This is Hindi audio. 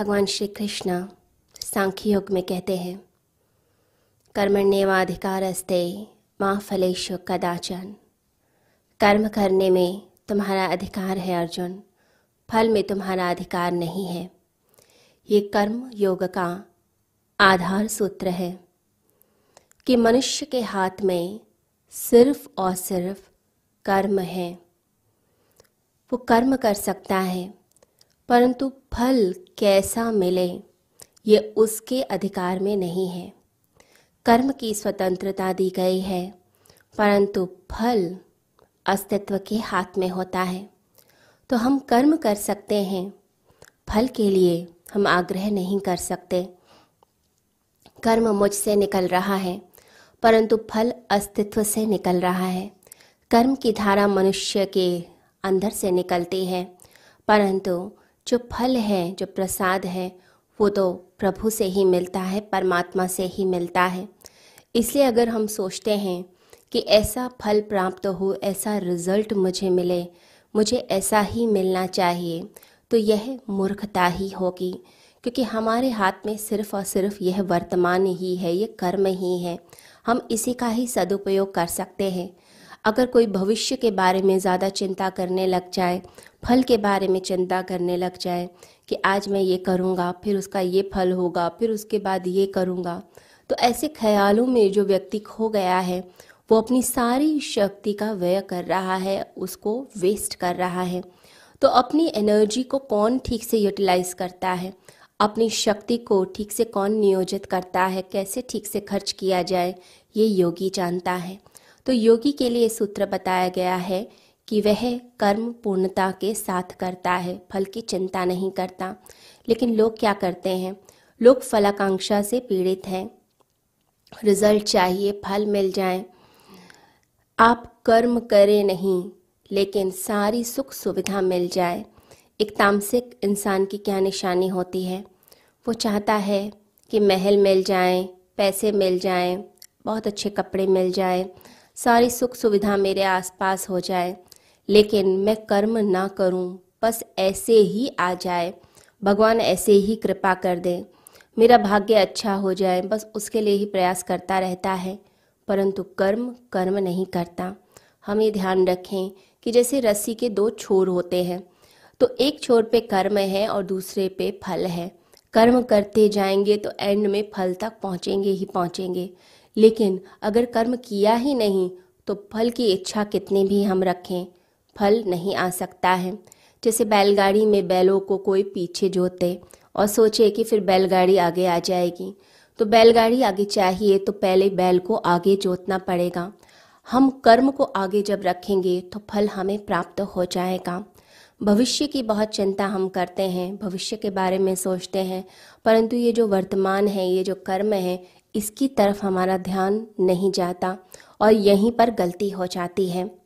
भगवान श्री कृष्ण सांख्य योग में कहते हैं, कर्मण्यवाधिकारस्ते माँ फलेशु कदाचन। कर्म करने में तुम्हारा अधिकार है अर्जुन, फल में तुम्हारा अधिकार नहीं है। ये कर्म योग का आधार सूत्र है कि मनुष्य के हाथ में सिर्फ़ और सिर्फ़ कर्म है। वो कर्म कर सकता है परंतु फल कैसा मिले, ये उसके अधिकार में नहीं है। कर्म की स्वतंत्रता दी गई है, परंतु फल अस्तित्व के हाथ में होता है। तो हम कर्म कर सकते हैं, फल के लिए हम आग्रह नहीं कर सकते। कर्म मुझसे निकल रहा है, परंतु फल अस्तित्व से निकल रहा है। कर्म की धारा मनुष्य के अंदर से निकलती है, परंतु जो फल है, जो प्रसाद है, वो तो प्रभु से ही मिलता है, परमात्मा से ही मिलता है। इसलिए अगर हम सोचते हैं कि ऐसा फल प्राप्त हो, ऐसा रिज़ल्ट मुझे मिले, मुझे ऐसा ही मिलना चाहिए तो यह मूर्खता ही होगी। क्योंकि हमारे हाथ में सिर्फ़ और सिर्फ़ यह वर्तमान ही है ये कर्म ही है। हम इसी का ही सदुपयोग कर सकते हैं। अगर कोई भविष्य के बारे में ज़्यादा चिंता करने लग जाए, फल के बारे में चिंता करने लग जाए कि आज मैं ये करूँगा, फिर उसका ये फल होगा, फिर उसके बाद ये करूँगा तो ऐसे ख्यालों में जो व्यक्ति खो गया है, वो अपनी सारी शक्ति का व्यय कर रहा है, उसको वेस्ट कर रहा है। तो अपनी एनर्जी को कौन ठीक से यूटिलाइज करता है? अपनी शक्ति को ठीक से कौन नियोजित करता है? कैसे ठीक से खर्च किया जाए? ये योगी जानता है। तो योगी के लिए सूत्र बताया गया है कि वह कर्म पूर्णता के साथ करता है, फल की चिंता नहीं करता। लेकिन लोग क्या करते हैं? लोग फलाकांक्षा से पीड़ित हैं। रिज़ल्ट चाहिए, फल मिल जाए। आप कर्म करें नहीं, लेकिन सारी सुख सुविधा मिल जाए। एक तामसिक इंसान की क्या निशानी होती है? वो चाहता है कि महल मिल जाए, पैसे मिल जाए, बहुत अच्छे कपड़े मिल जाए। सारी सुख सुविधा मेरे आसपास हो जाए। लेकिन मैं कर्म ना करूँ, बस ऐसे ही आ जाए। भगवान ऐसे ही कृपा कर दे। मेरा भाग्य अच्छा हो जाए, बस उसके लिए ही प्रयास करता रहता है। परंतु कर्म कर्म नहीं करता। हम ये ध्यान रखें कि जैसे रस्सी के दो छोर होते हैं तो एक छोर पे कर्म है और दूसरे पे फल है। कर्म करते जाएँगे तो एंड में फल तक पहुँचेंगे ही पहुँचेंगे। लेकिन अगर कर्म किया ही नहीं तो फल की इच्छा कितनी भी हम रखें, फल नहीं आ सकता है। जैसे बैलगाड़ी में बैलों को कोई पीछे जोते और सोचे कि फिर बैलगाड़ी आगे आ जाएगी। तो बैलगाड़ी आगे चाहिए तो पहले बैल को आगे जोतना पड़ेगा। हम कर्म को आगे जब रखेंगे तो फल हमें प्राप्त हो जाएगा। भविष्य की बहुत चिंता हम करते हैं, भविष्य के बारे में सोचते हैं, परंतु ये जो वर्तमान है, ये जो कर्म है इसकी तरफ़ हमारा ध्यान नहीं जाता और यहीं पर गलती हो जाती है।